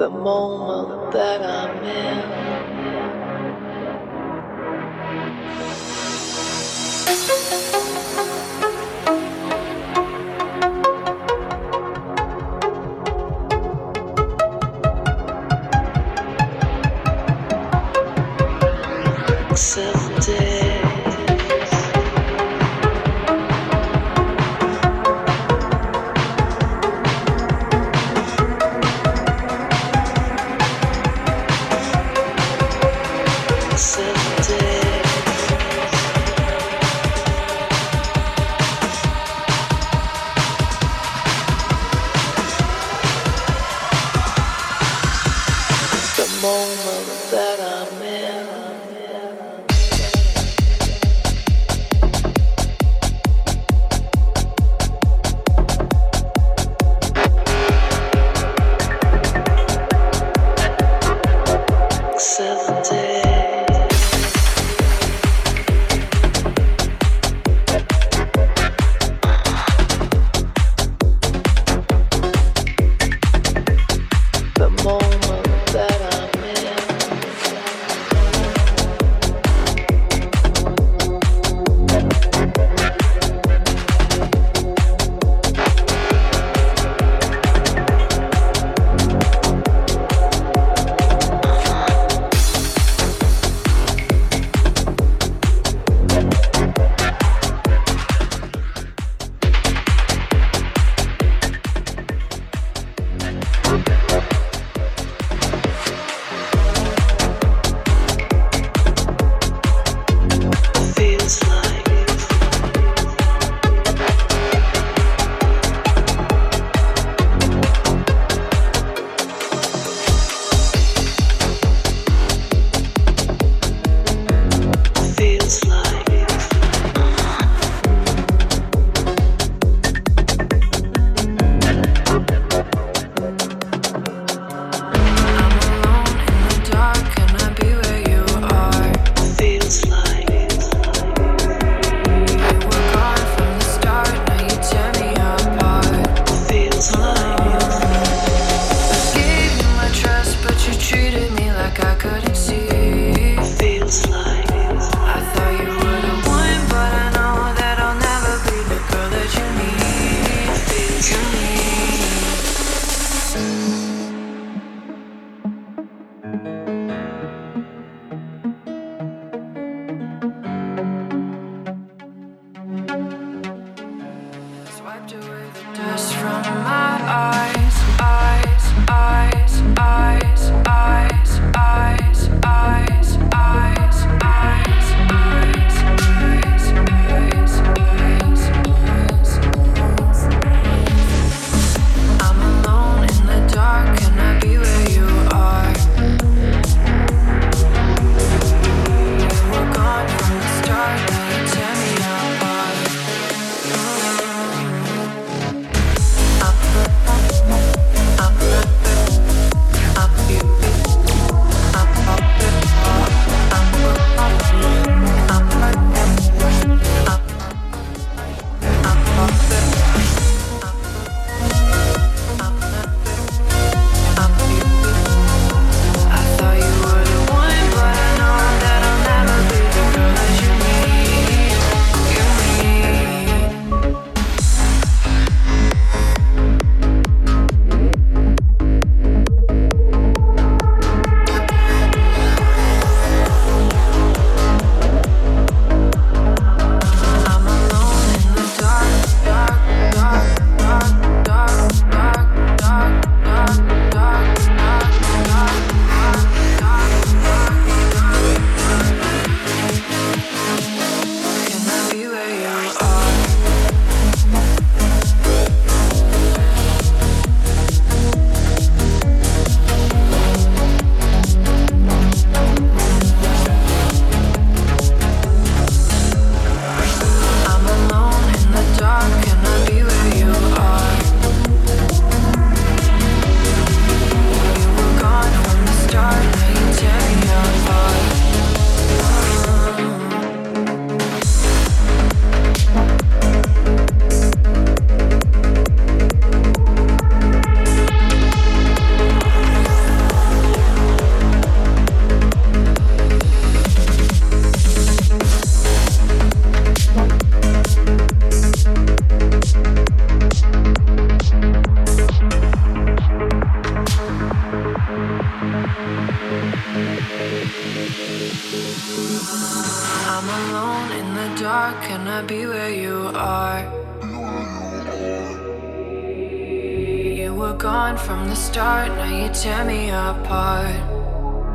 the moment that I'm in.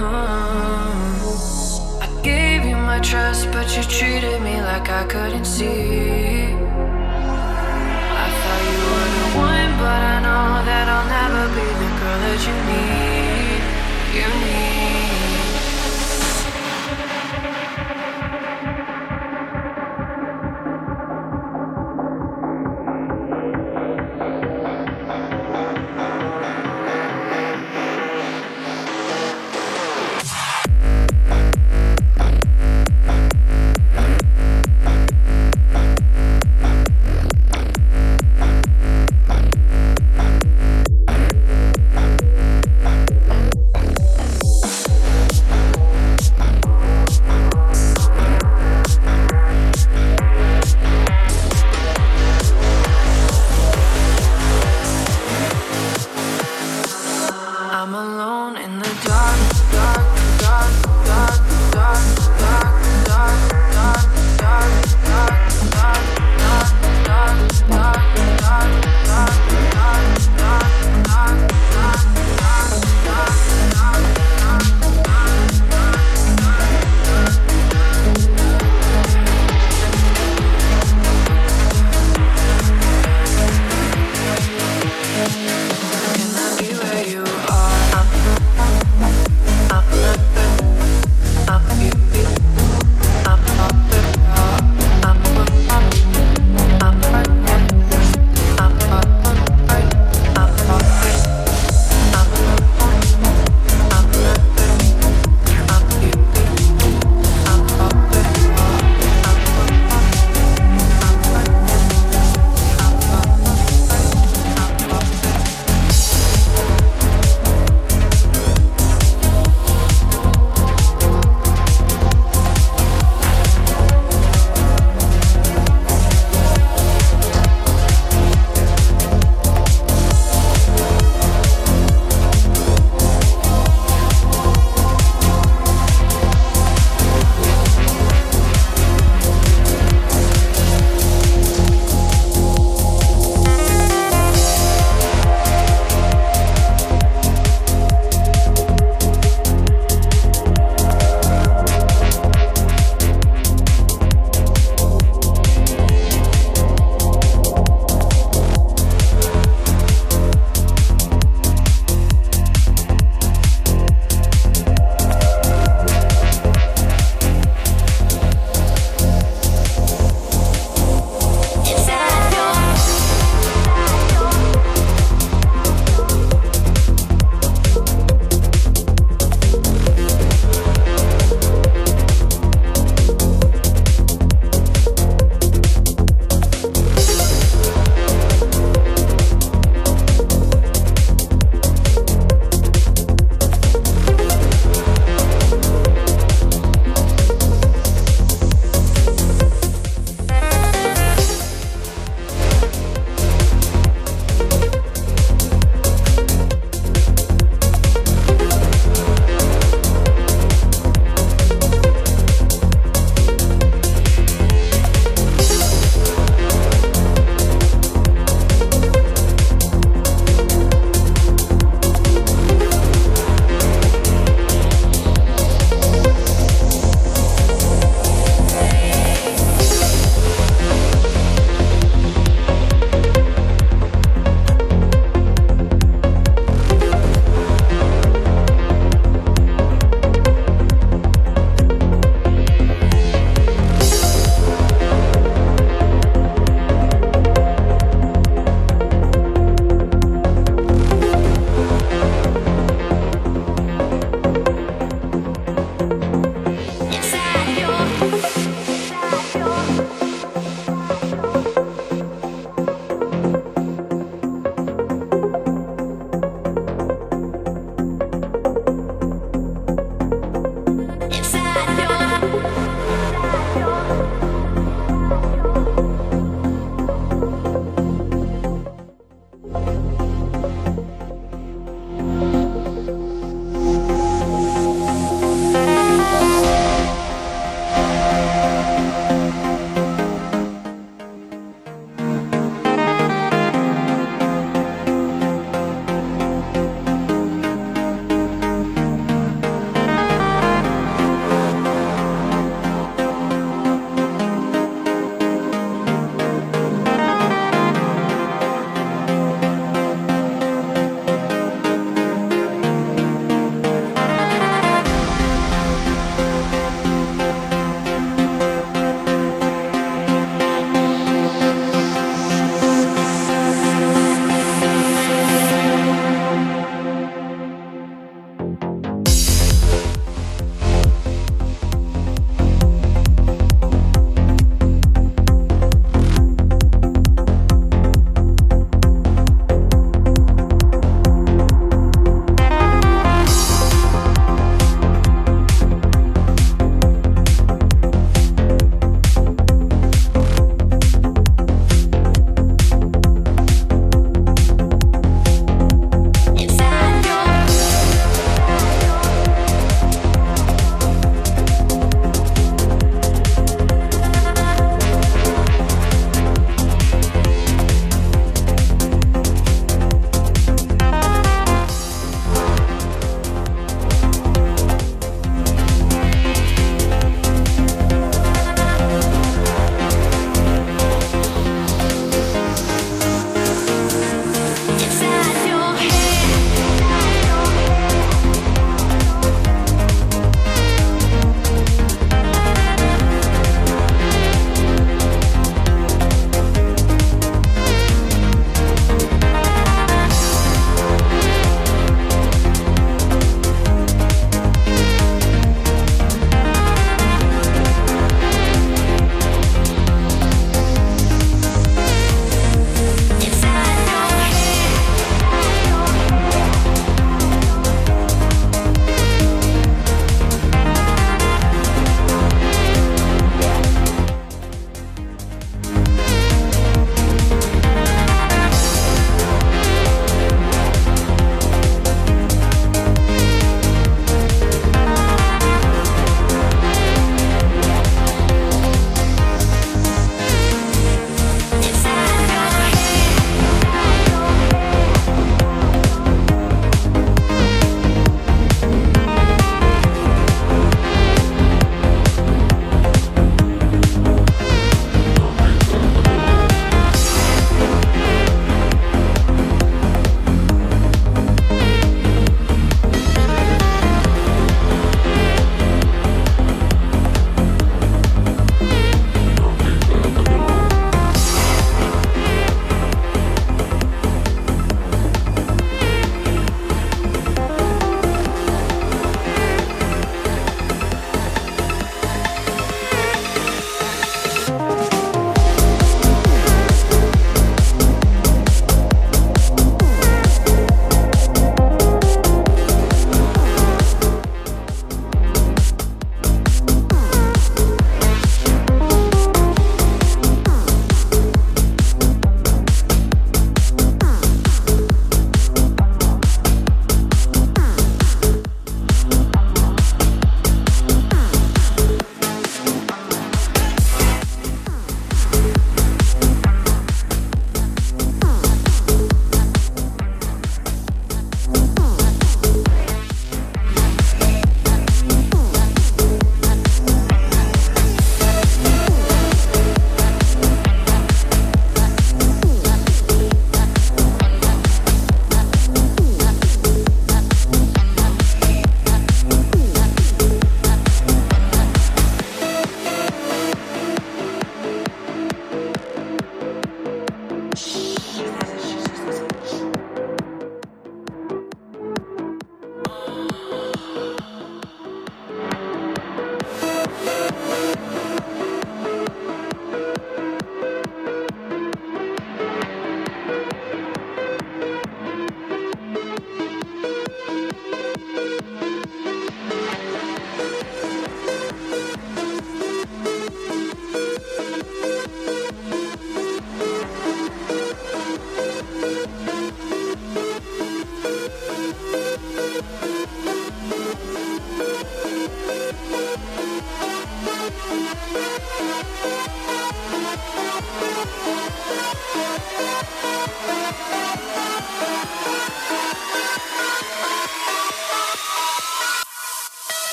I gave you my trust, but you treated me like I couldn't see. I thought you were the one, but I know that I'll never be the girl that you need. You need.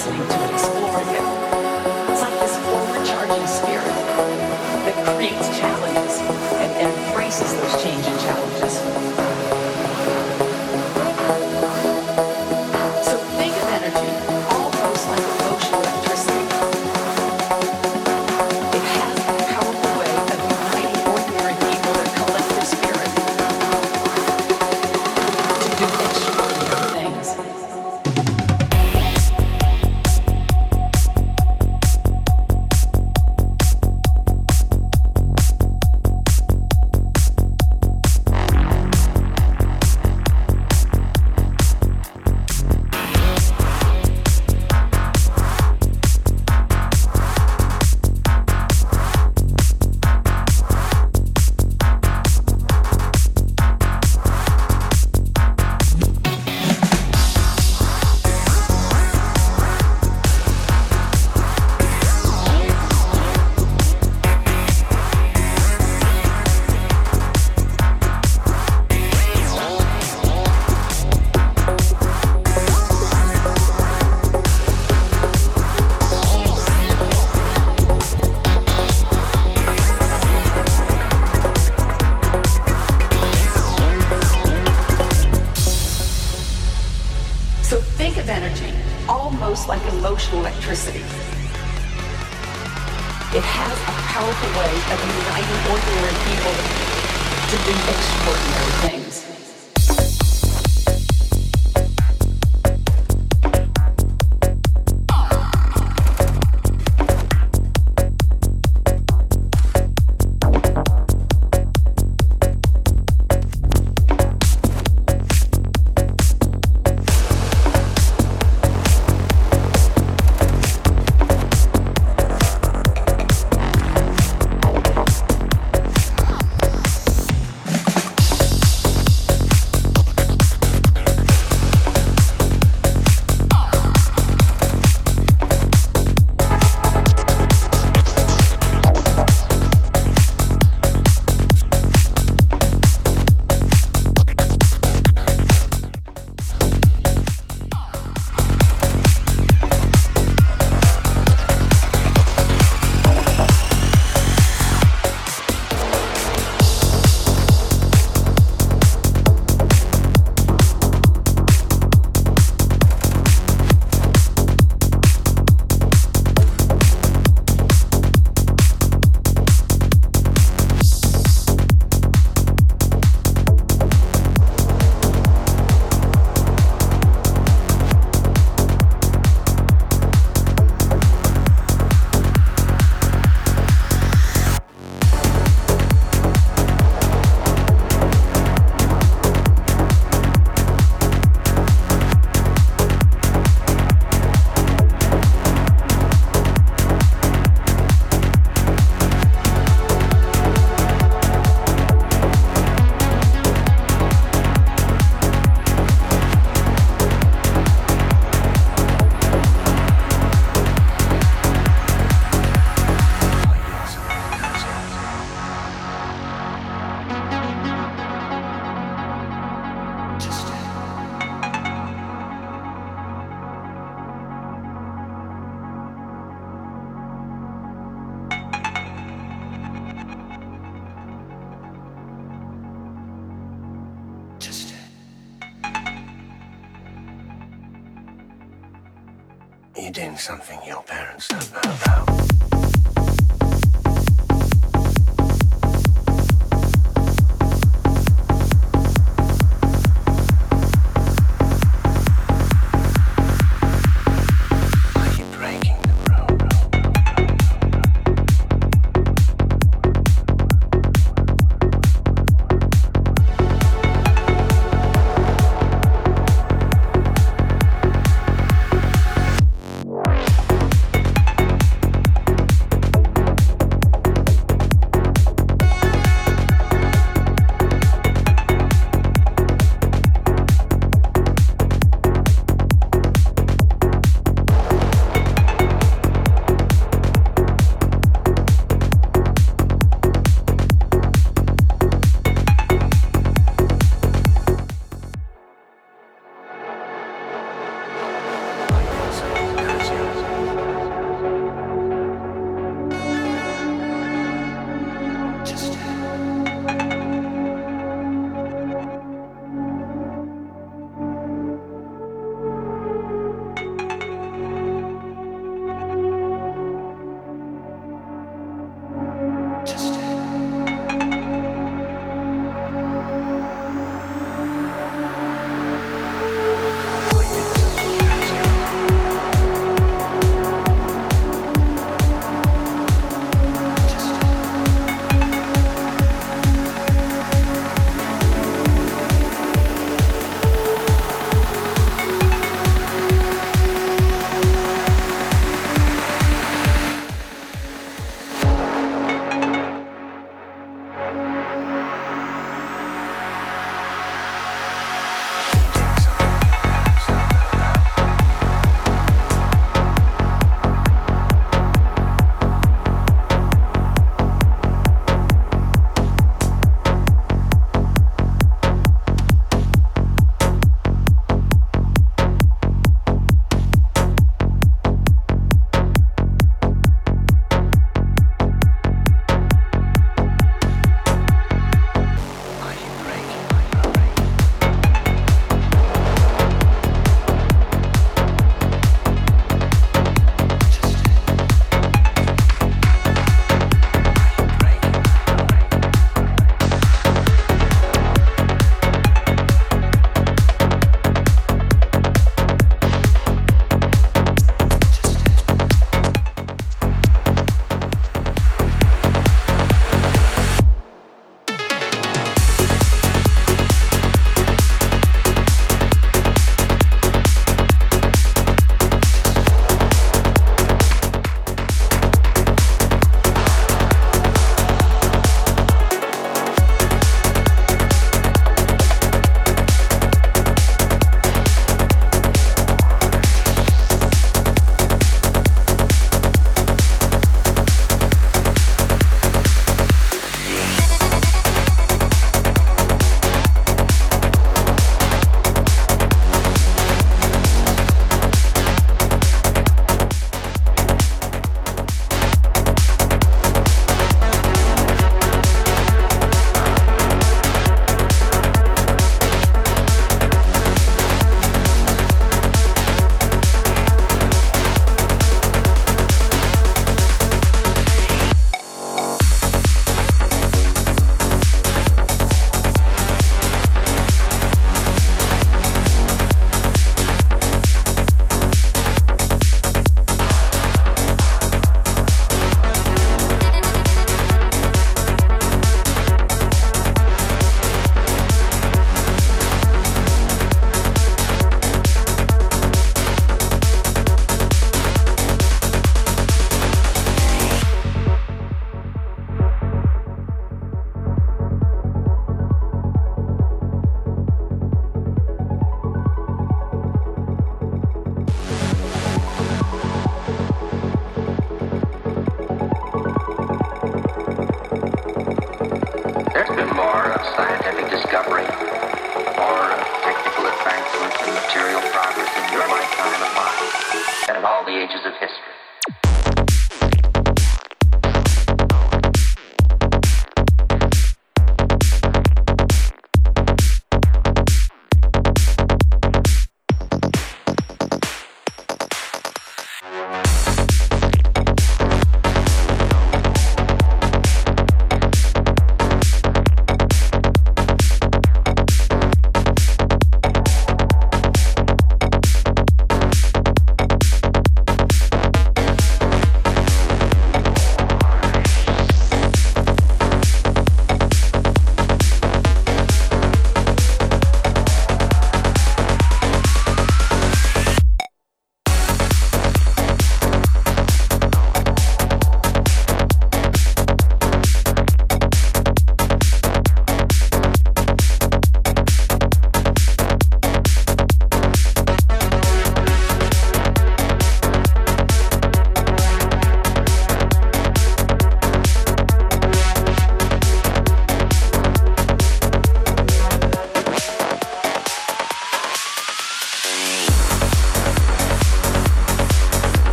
listening to it.